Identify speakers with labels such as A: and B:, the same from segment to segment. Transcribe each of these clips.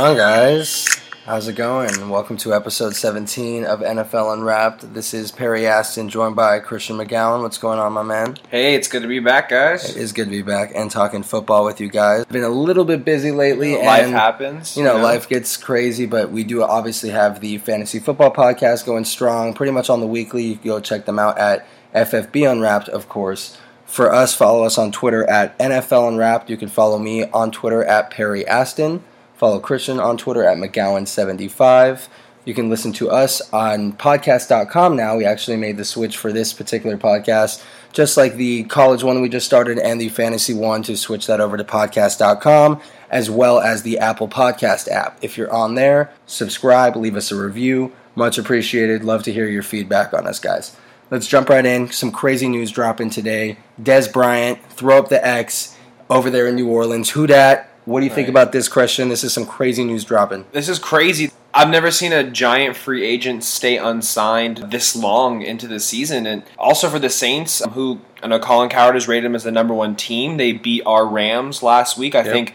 A: on, guys? How's it going? Welcome to episode 17 of NFL Unwrapped. This is Perry Aston, joined by Christian McGowan. What's going on, my man?
B: Hey, it's good to be back, guys.
A: It is good to be back and talking football with you guys. Been a little bit busy lately.
B: Life
A: and,
B: happens.
A: You know, life gets crazy, but we do obviously have the fantasy football podcast going strong pretty much on the weekly. You can go check them out at FFB Unwrapped, of course. For us, follow us on Twitter at NFL Unwrapped. You can follow me on Twitter at Perry Aston. Follow Christian on Twitter at McGowan75. You can listen to us on podcast.com now. We actually made the switch for this particular podcast, just like the college one we just started and the fantasy one to switch that over to podcast.com, as well as the Apple Podcast app. If you're on there, subscribe, leave us a review. Much appreciated. Love to hear your feedback on us, guys. Let's jump right in. Some crazy news dropping today. Dez Bryant, throw up the X over there in New Orleans. Who dat? What do you think
B: Right.
A: about this question? This is some crazy news dropping.
B: This is crazy. I've never seen a giant free agent stay unsigned this long into the season. And also for the Saints, who I know Colin Cowherd has rated them as the number one team. They beat our Rams last week. I
A: Yep.
B: think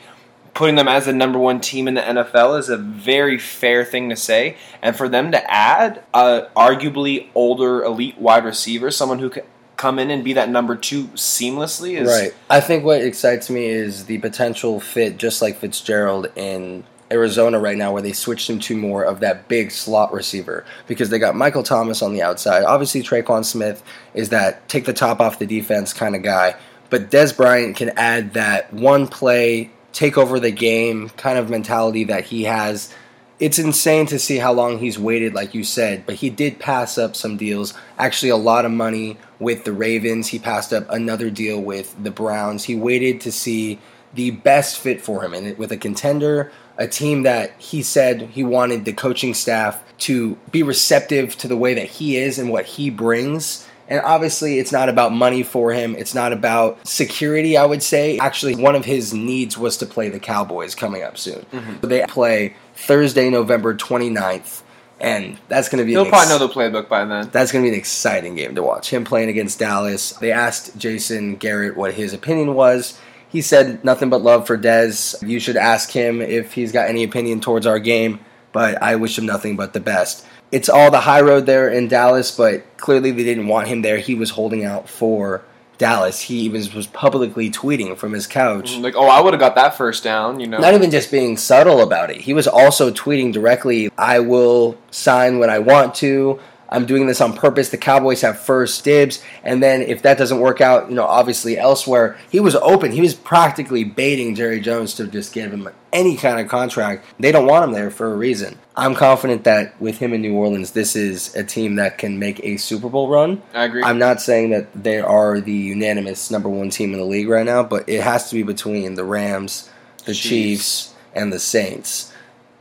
B: putting them as the number one team in the NFL is a very fair thing to say. And for them to add a arguably older elite wide receiver, someone who could come in and be that number two seamlessly is
A: Right. I think what excites me is the potential fit, just like Fitzgerald in Arizona right now, where they switched him to more of that big slot receiver because they got Michael Thomas on the outside. Obviously, Tre'Quan Smith is that take the top off the defense kind of guy, but Dez Bryant can add that one play, take over the game kind of mentality that he has. It's insane to see how long he's waited, like you said, but he did pass up some deals. Actually, a lot of money with the Ravens. He passed up another deal with the Browns. He waited to see the best fit for him, and it- with a contender, a team that he said he wanted the coaching staff to be receptive to the way that he is and what he brings. And obviously, it's not about money for him. It's not about security, I would say. Actually, one of his needs was to play the Cowboys coming up soon. Mm-hmm. So they play Thursday, November 29th. And that's going to be
B: He'll
A: an
B: probably
A: ex-
B: know the playbook by then.
A: that's going to be an exciting game to watch. Him playing against Dallas. They asked Jason Garrett what his opinion was. He said nothing but love for Dez. You should ask him if he's got any opinion towards our game, but I wish him nothing but the best. It's all the high road there in Dallas, but clearly they didn't want him there. He was holding out for Dallas. He even was publicly tweeting from his couch.
B: Mm, like, oh, I would have got that first down, you know.
A: Not even just being subtle about it. He was also tweeting directly, I will sign when I want to. I'm doing this on purpose. The Cowboys have first dibs. And then if that doesn't work out, you know, obviously elsewhere, he was open. He was practically baiting Jerry Jones to just give him any kind of contract. They don't want him there for a reason. I'm confident that with him in New Orleans, this is a team that can make a Super Bowl run.
B: I agree.
A: I'm not saying that they are the unanimous number one team in the league right now, but it has to be between the Rams, the
B: Chiefs.
A: Chiefs, and the Saints.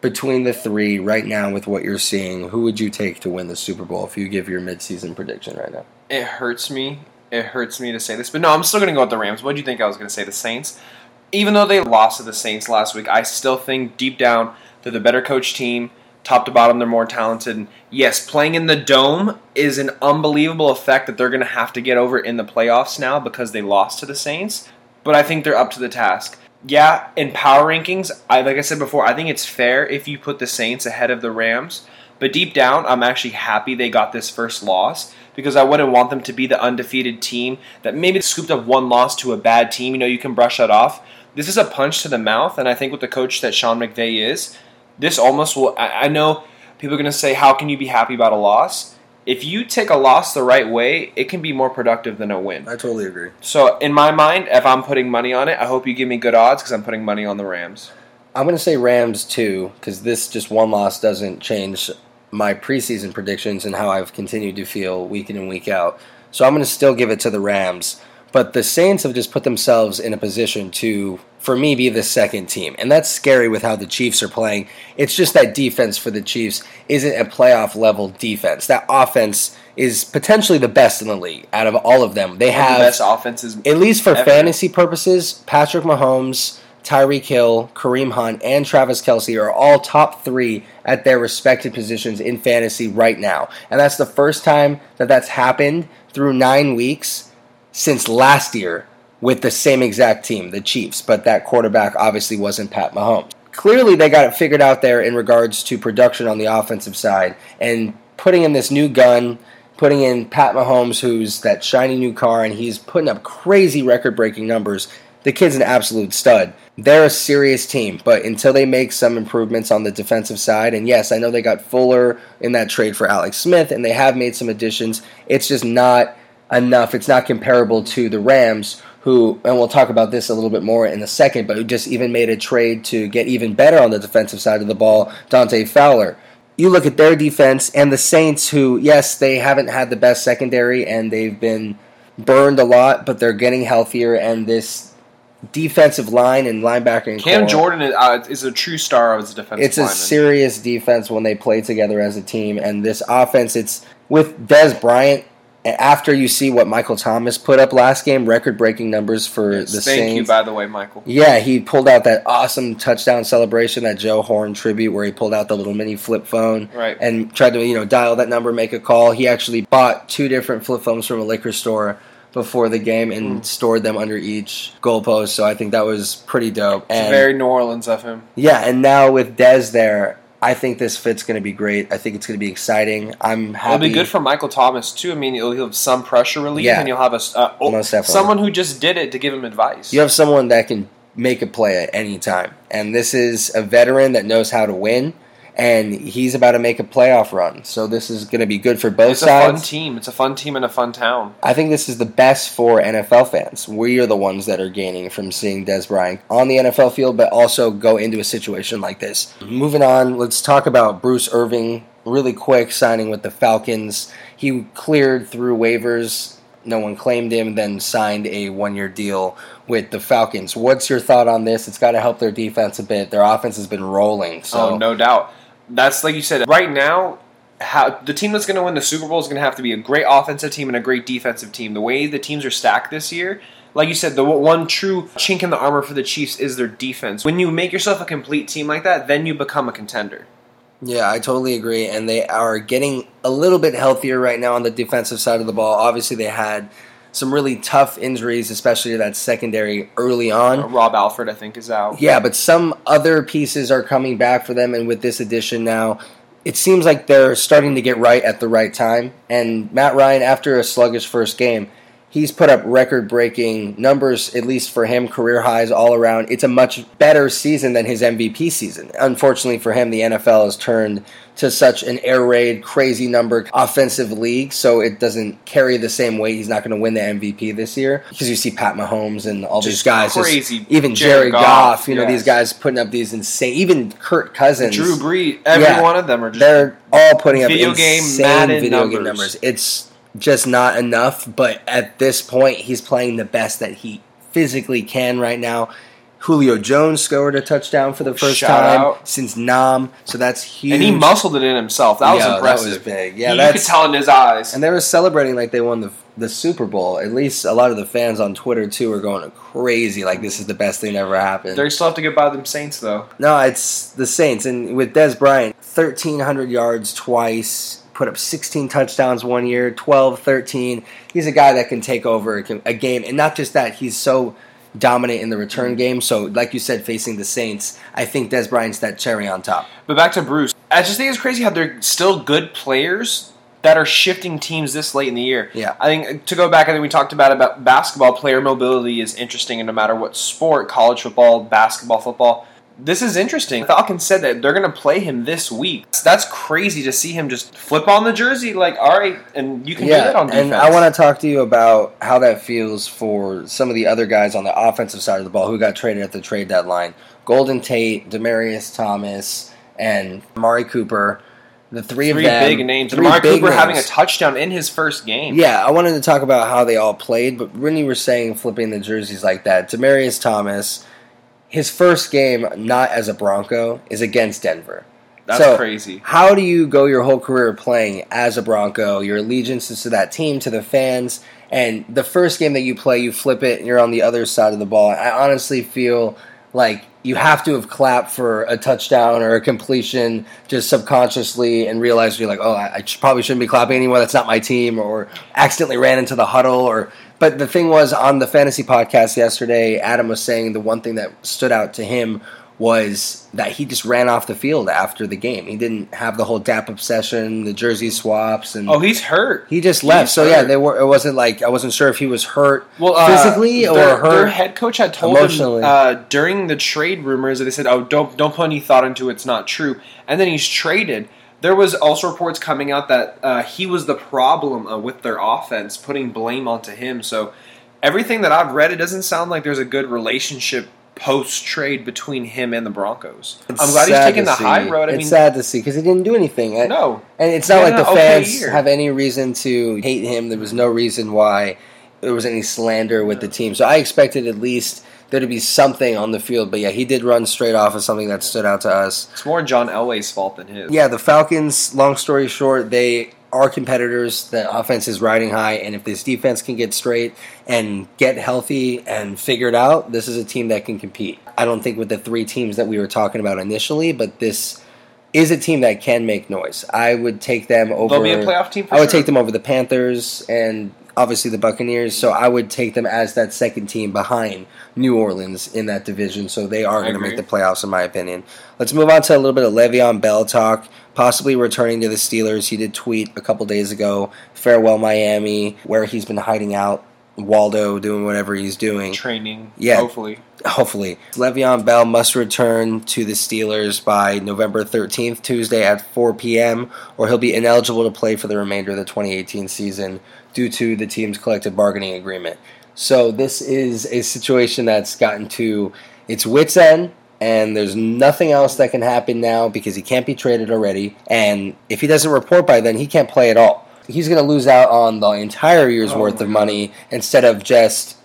A: Between the three, right now, with what you're seeing, who would you take to win the Super Bowl if you give your midseason prediction right now?
B: it hurts me. It hurts me to say this, but no, I'm still going to go with the Rams. What do you think I was going to say? The Saints. Even though they lost to the Saints last week, I still think deep down they're the better coach team. Top to bottom, they're more talented. And yes, playing in the dome is an unbelievable effect that they're going to have to get over in the playoffs now because they lost to the Saints. But I think they're up to the task. Yeah, in power rankings, I like I said before, I think it's fair if you put the Saints ahead of the Rams. But deep down, I'm actually happy they got this first loss because I wouldn't want them to be the undefeated team that maybe scooped up one loss to a bad team. You know, you can brush that off. This is a punch to the mouth, and I think with the coach that Sean McVay is, this almost will. I, I know people are going to say, How can you be happy about a loss? If you take a loss the right way, it can be more productive than a win.
A: I totally agree.
B: So, in my mind, if I'm putting money on it, I hope you give me good odds because I'm putting money on the Rams.
A: I'm going to say Rams too, because this just one loss doesn't change my preseason predictions and how I've continued to feel week in and week out. So I'm going to still give it to the Rams. But the Saints have just put themselves in a position to, for me, be the second team. And that's scary with how the Chiefs are playing. It's just that defense for the Chiefs isn't a playoff level defense. That offense is potentially the best in the league out of all of them. They
B: One
A: have
B: the best offenses.
A: at least for
B: ever.
A: fantasy purposes, Patrick Mahomes, Tyreek Hill, Kareem Hunt, and Travis Kelce are all top three at their respective positions in fantasy right now. And that's the first time that that's happened through nine weeks since last year with the same exact team, the Chiefs. But that quarterback obviously wasn't Pat Mahomes. clearly they got it figured out there in regards to production on the offensive side and putting in this new gun, putting in Pat Mahomes, who's that shiny new car, and he's putting up crazy record breaking numbers. The kid's an absolute stud. They're a serious team, but until they make some improvements on the defensive side, and yes, I know they got Fuller in that trade for Alex Smith, and they have made some additions, it's just not enough. It's not comparable to the Rams, who, and we'll talk about this a little bit more in a second, but who just even made a trade to get even better on the defensive side of the ball, Dante Fowler. You look at their defense and the Saints, who, yes, they haven't had the best secondary and they've been burned a lot, but they're getting healthier, and this defensive line and linebacker and
B: Cam
A: core,
B: Jordan is, uh, is a true star of his defensive
A: it's a
B: lineman.
A: serious defense when they play together as a team. And this offense, it's with Dez Bryant. After you see what Michael Thomas put up last game, record-breaking numbers for
B: Yes,
A: the
B: Thank
A: Saints.
B: you, by the way, Michael.
A: yeah, he pulled out that awesome touchdown celebration, that Joe Horn tribute, where he pulled out the little mini flip phone
B: Right.
A: and tried to you know dial that number, make a call. He actually bought two different flip phones from a liquor store before the game and
B: Mm.
A: stored them under each goalpost. So I think that was pretty dope.
B: It's
A: And
B: very New Orleans of him.
A: yeah, and now with Dez there, I think this fit's going to be great. I think it's going to be exciting. I'm happy.
B: It'll be good for Michael Thomas too. I mean, he'll he'll have some pressure relief,
A: Yeah.
B: and you'll have a uh, oh, someone who just did it to give him advice.
A: You have someone that can make a play at any time. And this is a veteran that knows how to win. And he's about to make a playoff run. So this is going to be good for both
B: it's a fun
A: sides.
B: team. It's a fun team in a fun town.
A: I think this is the best for NFL fans. We are the ones that are gaining from seeing Dez Bryant on the NFL field, but also go into a situation like this. Moving on, let's talk about Bruce Irvin really quick signing with the Falcons. He cleared through waivers. No one claimed him, then signed a one year deal with the Falcons. What's your thought on this? It's got to help their defense a bit. Their offense has been rolling. So
B: oh, no doubt. That's like you said. Right now, how the team that's going to win the Super Bowl is going to have to be a great offensive team and a great defensive team. The way the teams are stacked this year, like you said, the one true chink in the armor for the Chiefs is their defense. When you make yourself a complete team like that, then you become a contender.
A: Yeah, I totally agree. And they are getting a little bit healthier right now on the defensive side of the ball. Obviously, they had some really tough injuries, especially to that secondary early on.
B: Uh, Rob Alford, I think, is out.
A: Yeah, but some other pieces are coming back for them, and with this addition now, it seems like they're starting to get right at the right time. And Matt Ryan, after a sluggish first game, he's put up record breaking numbers, at least for him, career highs all around. It's a much better season than his MVP season. Unfortunately for him, the NFL has turned to such an air raid, crazy number offensive league, so it doesn't carry the same weight. He's not going to win the MVP this year because you see Pat Mahomes and all these
B: Just
A: guys, just- even
B: Jared
A: Jerry Goff,
B: Goff,
A: you know,
B: yes.
A: these guys putting up these insane, even Kirk Cousins.
B: Drew Brees, every
A: Yeah.
B: one of them are just
A: They're all putting up
B: Video game,
A: insane
B: Madden
A: video game
B: numbers.
A: numbers. It's just not enough. But at this point, he's playing the best that he physically can right now. Julio Jones scored a touchdown for the first
B: Shout
A: time
B: out.
A: since Nam, so that's huge.
B: and he muscled it in himself. That was
A: Yeah, that was big. Yeah,
B: you
A: that's-
B: could tell in his eyes.
A: And they were celebrating like they won the the Super Bowl. At least a lot of the fans on Twitter too are going crazy. Like this is the best thing that ever happened.
B: They still have to get by them Saints though.
A: No, it's the Saints. And with Dez Bryant, 1,300 yards twice, put up 16 touchdowns one year, 12, 13. He's a guy that can take over a game. And not just that, he's so dominant in the return game. So, like you said, facing the Saints, I think Dez Bryant's that cherry on top.
B: But back to Bruce. I just think it's crazy how they're still good players that are shifting teams this late in the year.
A: Yeah.
B: I think uh, to go back, I think we talked about about basketball player mobility is interesting, and no matter what sport, college football, basketball, football. This is interesting. Falcons said that they're going to play him this week. That's crazy to see him just flip on the jersey. Like, all right, and you can do that on defense.
A: and I want to talk to you about how that feels for some of the other guys on the offensive side of the ball who got traded at the trade deadline. Golden Tate, Demaryius Thomas, and Amari Cooper. The three,
B: three
A: of them,
B: big names.
A: three
B: Amari
A: big
B: Cooper having a touchdown in his first game.
A: Yeah, I wanted to talk about how they all played, but when you were saying flipping the jerseys like that, Demaryius Thomas, his first game not as a Bronco is against Denver.
B: That's
A: So,
B: crazy.
A: How do you go your whole career playing as a Bronco? Your allegiance is to that team, to the fans, and the first game that you play, you flip it, and you're on the other side of the ball. I honestly feel like you have to have clapped for a touchdown or a completion just subconsciously and realize you're like, oh, I, I probably shouldn't be clapping anymore. That's not my team, or accidentally ran into the huddle, or. But the thing was on the fantasy podcast yesterday, Adam was saying the one thing that stood out to him was that he just ran off the field after the game. He didn't have the whole dap obsession, the jersey swaps, and
B: Oh, he's hurt.
A: he just left.
B: he's
A: So yeah, they were. It wasn't like I wasn't sure if he was hurt
B: Well, uh,
A: physically or
B: their,
A: hurt
B: their head coach had told
A: emotionally.
B: him uh, during the trade rumors that they said, "Oh, don't don't put any thought into it. It's not true." And then he's traded. There was also reports coming out that uh, he was the problem uh, with their offense, putting blame onto him. So everything that I've read, it doesn't sound like there's a good relationship post trade between him and the Broncos.
A: It's
B: I'm glad he's taking the high road. I
A: it's
B: mean,
A: sad to see because he didn't do anything. I-
B: no,
A: And it's not like the
B: okay
A: fans have any reason to hate him. There was no reason why there was any slander with the team. So I expected at least there to be something on the field. But yeah, he did run straight off of something that stood out to us.
B: it's more John Elway's fault than his.
A: Yeah, the Falcons, long story short, they are competitors. The offense is riding high, and if this defense can get straight and get healthy and figure it out, this is a team that can compete. I don't think with the three teams that we were talking about initially, but this is a team that can make noise. I would take them over.
B: They'll be a playoff team.
A: I would
B: sure.
A: take them over the Panthers and obviously the Buccaneers. So I would take them as that second team behind New Orleans in that division. So they are going to make the playoffs, in my opinion. Let's move on to a little bit of Le'Veon Bell talk. Possibly returning to the Steelers. He did tweet a couple days ago, "Farewell Miami," where he's been hiding out. Waldo doing whatever he's doing.
B: training.
A: Yeah.
B: hopefully.
A: Hopefully. Le'Veon Bell must return to the Steelers by November 13th, Tuesday at 4 p.m., or he'll be ineligible to play for the remainder of the 2018 season due to the team's collective bargaining agreement. So, this is a situation that's gotten to its wits' end, and there's nothing else that can happen now because he can't be traded already. And if he doesn't report by then, he can't play at all. He's going to lose out on the entire year's
B: Oh
A: worth of money instead of just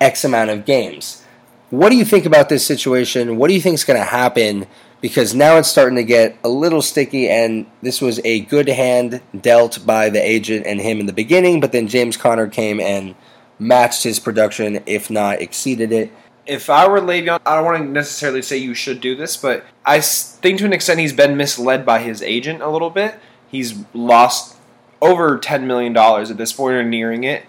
A: X amount of games. What do you think about this situation? What do you think is going to happen? Because now it's starting to get a little sticky, and this was a good hand dealt by the agent and him in the beginning, but then James Conner came and matched his production, if not exceeded it.
B: if I were Le'Veon, I don't want to necessarily say you should do this, but I think to an extent he's been misled by his agent a little bit. He's lost over ten million dollars at this point or nearing it.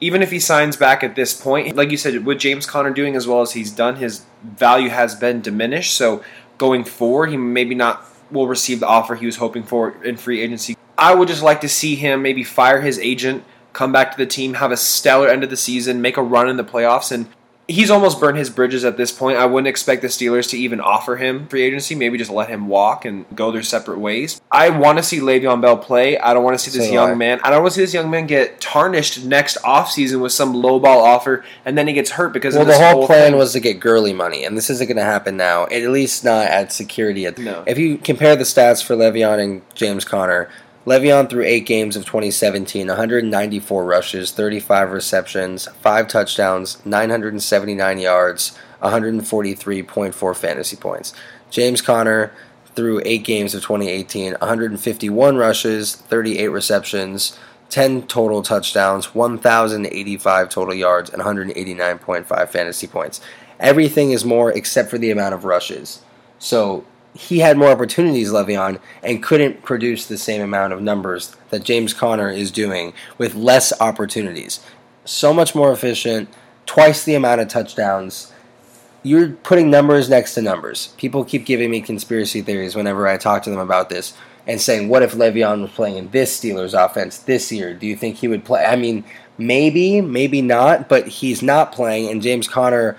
B: Even if he signs back at this point, like you said, with James Conner doing as well as he's done, his value has been diminished. So going forward, he maybe not will receive the offer he was hoping for in free agency. I would just like to see him maybe fire his agent, come back to the team, have a stellar end of the season, make a run in the playoffs, and he's almost burned his bridges at this point. I wouldn't expect the Steelers to even offer him free agency. Maybe just let him walk and go their separate ways. I want to see Le'Veon Bell play. I don't want to see this
A: So
B: young
A: I.
B: man. I don't want to see this young man get tarnished next offseason with some lowball offer, and then he gets hurt because
A: Well,
B: of
A: the
B: this
A: whole plan
B: thing.
A: was to get Gurley money, and this isn't going to happen now. At least not at security.
B: No.
A: If you compare the stats for Le'Veon and James Conner, Le'Veon through eight games of 2017, 194 rushes, 35 receptions, five touchdowns, 979 yards, 143.4 fantasy points. James Conner through eight games of 2018, 151 rushes, 38 receptions, 10 total touchdowns, 1,085 total yards, and 189.5 fantasy points. Everything is more except for the amount of rushes. So he had more opportunities, Le'Veon, and couldn't produce the same amount of numbers that James Conner is doing with less opportunities. So much more efficient, twice the amount of touchdowns. You're putting numbers next to numbers. People keep giving me conspiracy theories whenever I talk to them about this and saying, what if Le'Veon was playing in this Steelers offense this year? Do you think he would play? I mean, maybe, maybe not, but he's not playing, and James Conner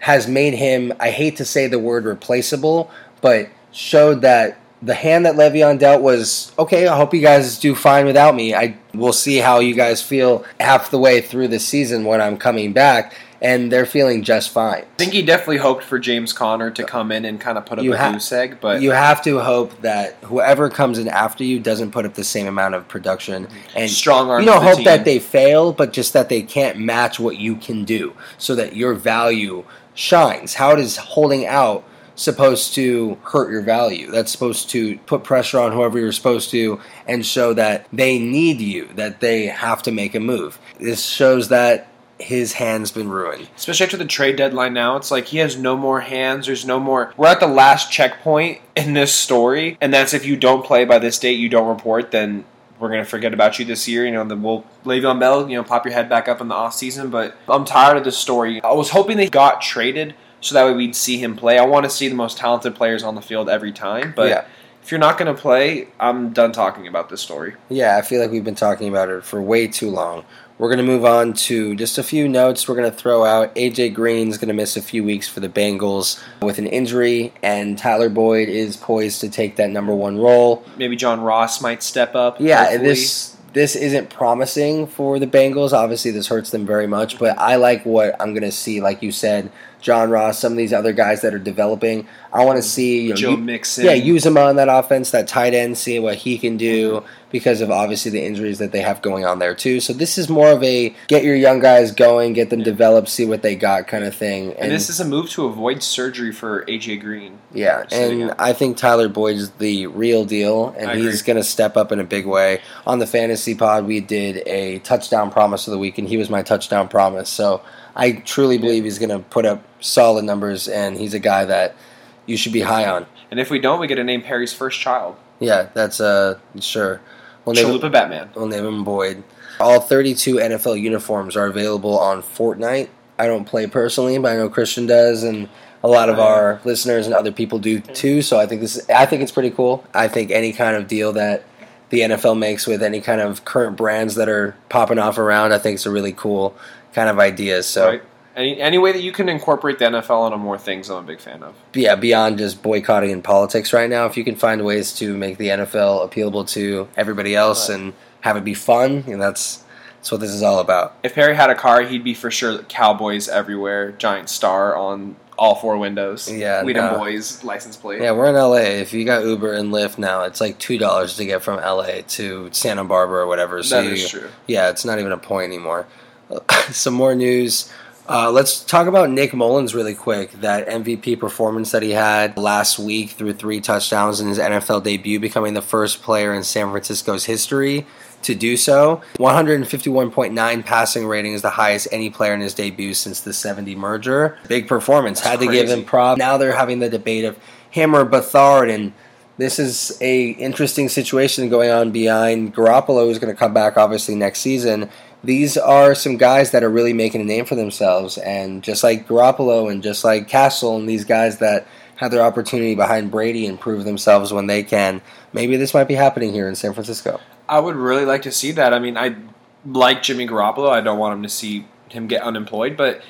A: has made him, I hate to say the word replaceable, but showed that the hand that Le'Veon dealt was okay. I hope you guys do fine without me. I will see how you guys feel half the way through the season when I'm coming back, and they're feeling just fine.
B: I think he definitely hoped for James Conner to come in and kind of put up
A: You
B: a
A: ha-
B: goose egg, but
A: you have to hope that whoever comes in after you doesn't put up the same amount of production, and
B: strong arm.
A: you don't
B: the
A: hope
B: team.
A: that they fail, but just that they can't match what you can do, so that your value shines. How does holding out supposed to hurt your value? That's supposed to put pressure on whoever you're supposed to and show that they need you, that they have to make a move. This shows that his hand's been ruined.
B: especially after the trade deadline now it's like he has no more hands there's no more we're at the last checkpoint in this story and that's if you don't play by this date you don't report then we're going to forget about you this year you know then we'll Le'Veon Bell you know pop your head back up in the off season but I'm tired of this story I was hoping they got traded so that way we'd see him play. I want to see the most talented players on the field every time, but
A: Yeah.
B: if you're not going to play, I'm done talking about this story.
A: Yeah, I feel like we've been talking about it for way too long. We're going to move on to just a few notes we're going to throw out. AJ Green's going to miss a few weeks for the Bengals with an injury, and Tyler Boyd is poised to take that number one role.
B: Maybe John Ross might step up.
A: Yeah,
B: hopefully.
A: this this isn't promising for the Bengals. Obviously, this hurts them very much, but I like what I'm going to see. Like you said, John Ross, some of these other guys that are developing. I want to see you know,
B: Joe
A: you-
B: Mixon.
A: yeah, use him on that offense, that tight end, see what he can do because of obviously the injuries that they have going on there too. So this is more of a get your young guys going, get them developed, see what they got kind of thing.
B: And this is a move to avoid surgery for AJ Green.
A: yeah, and. I think Tyler Boyd is the real deal, and
B: I
A: he's going to step up in a big way. On the fantasy pod, we did a touchdown promise of the week, and he was my touchdown promise. So I truly believe he's going to put up solid numbers, and he's a guy that you should be high on.
B: And if we don't, we get to name Perry's first child,
A: Yeah, that's uh sure. We'll name,
B: Chalupa Batman.
A: we'll name him Boyd. All 32 NFL uniforms are available on Fortnite. I don't play personally, but I know Christian does, and a lot of
B: Oh,
A: our listeners and other people do too. So I think this, is, I think it's pretty cool. I think any kind of deal that the NFL makes with any kind of current brands that are popping off around, I think it's a really cool kind of ideas. So
B: right? Any, any way that you can incorporate the NFL into more things, I'm a big fan of.
A: yeah, beyond just boycotting in politics right now, if you can find ways to make the NFL appealable to everybody else
B: Right.
A: and have it be fun, and that's that's what this is all about.
B: If Perry had a car, he'd be for sure Cowboys everywhere, giant star on all four windows.
A: Yeah,
B: Weedham
A: no.
B: Boys license plate.
A: Yeah, we're in LA. If you got Uber and Lyft now, it's like two dollars to get from LA to Santa Barbara or whatever. So
B: that
A: you,
B: is true.
A: yeah, it's not even a point anymore. Some more news. Uh, let's talk about Nick Mullens really quick. That MVP performance that he had last week through three touchdowns in his NFL debut, becoming the first player in San Francisco's history to do so. 151.9 passing rating is the highest any player in his debut since the 70 merger. Big performance.
B: That's
A: Had to give him props. Now they're having the debate of him or Beathard, and this is a interesting situation going on behind Garoppolo, who's going to come back obviously next season. These are some guys that are really making a name for themselves, and just like Garoppolo and just like Cassel and these guys that have their opportunity behind Brady and prove themselves when they can. Maybe this might be happening here in San Francisco.
B: I would really like to see that. I mean, I like Jimmy Garoppolo. I don't want him to see him get unemployed, but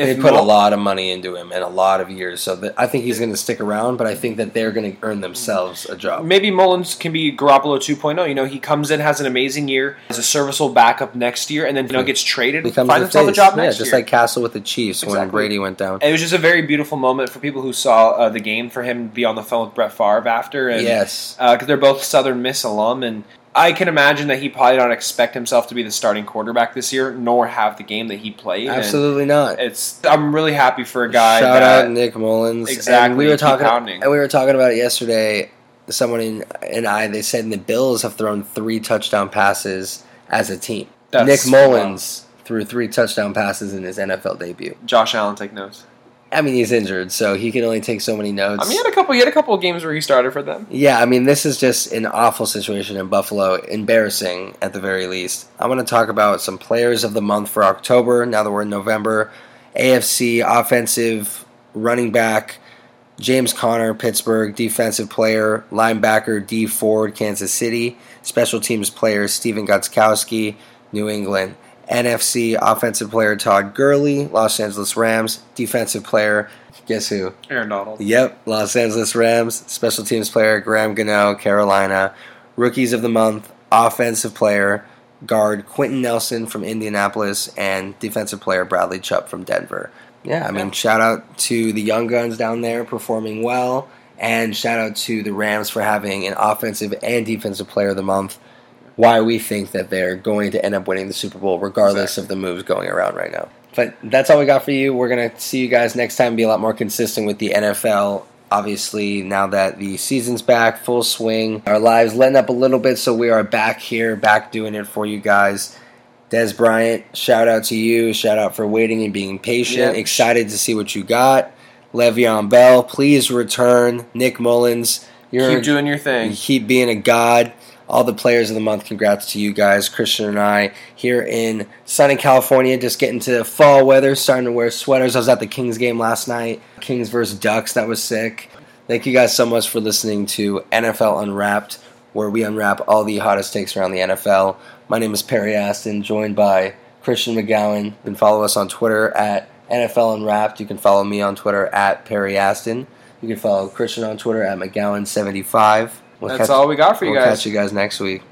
B: if
A: They put a lot of money into him and a lot of years, so that I think he's going to stick around. But I think that they're going to earn themselves a job.
B: Maybe Mullens can be Garoppolo 2.0. You know, he comes in, has an amazing year, as a serviceable backup next year, and then you know gets traded,
A: Becomes
B: finds himself a
A: face.
B: job
A: yeah,
B: next
A: just
B: year.
A: like Cassel with the Chiefs when Brady went down.
B: it was just a very beautiful moment for people who saw uh, the game for him to be on the phone with Brett Favre after, and
A: Yes.
B: because they're both Southern Miss alum, and I can imagine that he probably don't expect himself to be the starting quarterback this year, nor have the game that he played. and
A: Absolutely not.
B: it's I'm really happy for a guy.
A: Shout
B: that,
A: out Nick Mullens.
B: Exactly,
A: And we were talking
B: pounding.
A: and we were talking about it yesterday. Someone in, and I they said the Bills have thrown three touchdown passes as a team.
B: That's
A: Nick Mullens threw three touchdown passes in his NFL debut.
B: Josh Allen take notes.
A: I mean, he's injured, so he can only take so many notes.
B: I mean, he had a couple. He had a couple of games where he started for them.
A: Yeah, I mean, this is just an awful situation in Buffalo. Embarrassing, at the very least. I want to talk about some players of the month for October, now that we're in November. AFC offensive running back James Conner, Pittsburgh. Defensive player, linebacker Dee Ford, Kansas City. Special teams player Stephen Gostkowski, New England. NFC offensive player Todd Gurley, Los Angeles Rams. Defensive player, guess who?
B: Aaron Donald.
A: Yep, Los Angeles Rams. Special teams player Graham Gano, Carolina. Rookies of the month, offensive player guard Quenton Nelson from Indianapolis, and defensive player Bradley Chubb from Denver. Yeah, I mean,
B: Yeah.
A: shout out to the young guns down there performing well, and shout out to the Rams for having an offensive and defensive player of the month. Why we think that they're going to end up winning the Super Bowl, regardless of the moves going around right now. But that's all we got for you. We're gonna see you guys next time. Be a lot more consistent with the NFL. Obviously, now that the season's back, full swing, our lives letting up a little bit, so we are back here, back doing it for you guys. Dez Bryant, shout out to you. Shout out for waiting and being patient.
B: Yeah.
A: Excited to see what you got. Le'Veon Bell, please return. Nick Mullens, you're
B: Keep doing your thing.
A: keep being a god all the players of the month. Congrats to you guys, Christian and I, here in sunny California, just getting to fall weather, starting to wear sweaters. I was at the Kings game last night, Kings versus Ducks. That was sick. Thank you guys so much for listening to NFL Unwrapped, where we unwrap all the hottest takes around the NFL. My name is Perry Aston, joined by Christian McGowan. You can follow us on Twitter at NFL Unwrapped. You can follow me on Twitter at Perry Aston. You can follow Christian on Twitter at McGowan75.
B: We'll That's catch, all we got for you guys.
A: we'll
B: guys.
A: catch you guys next week.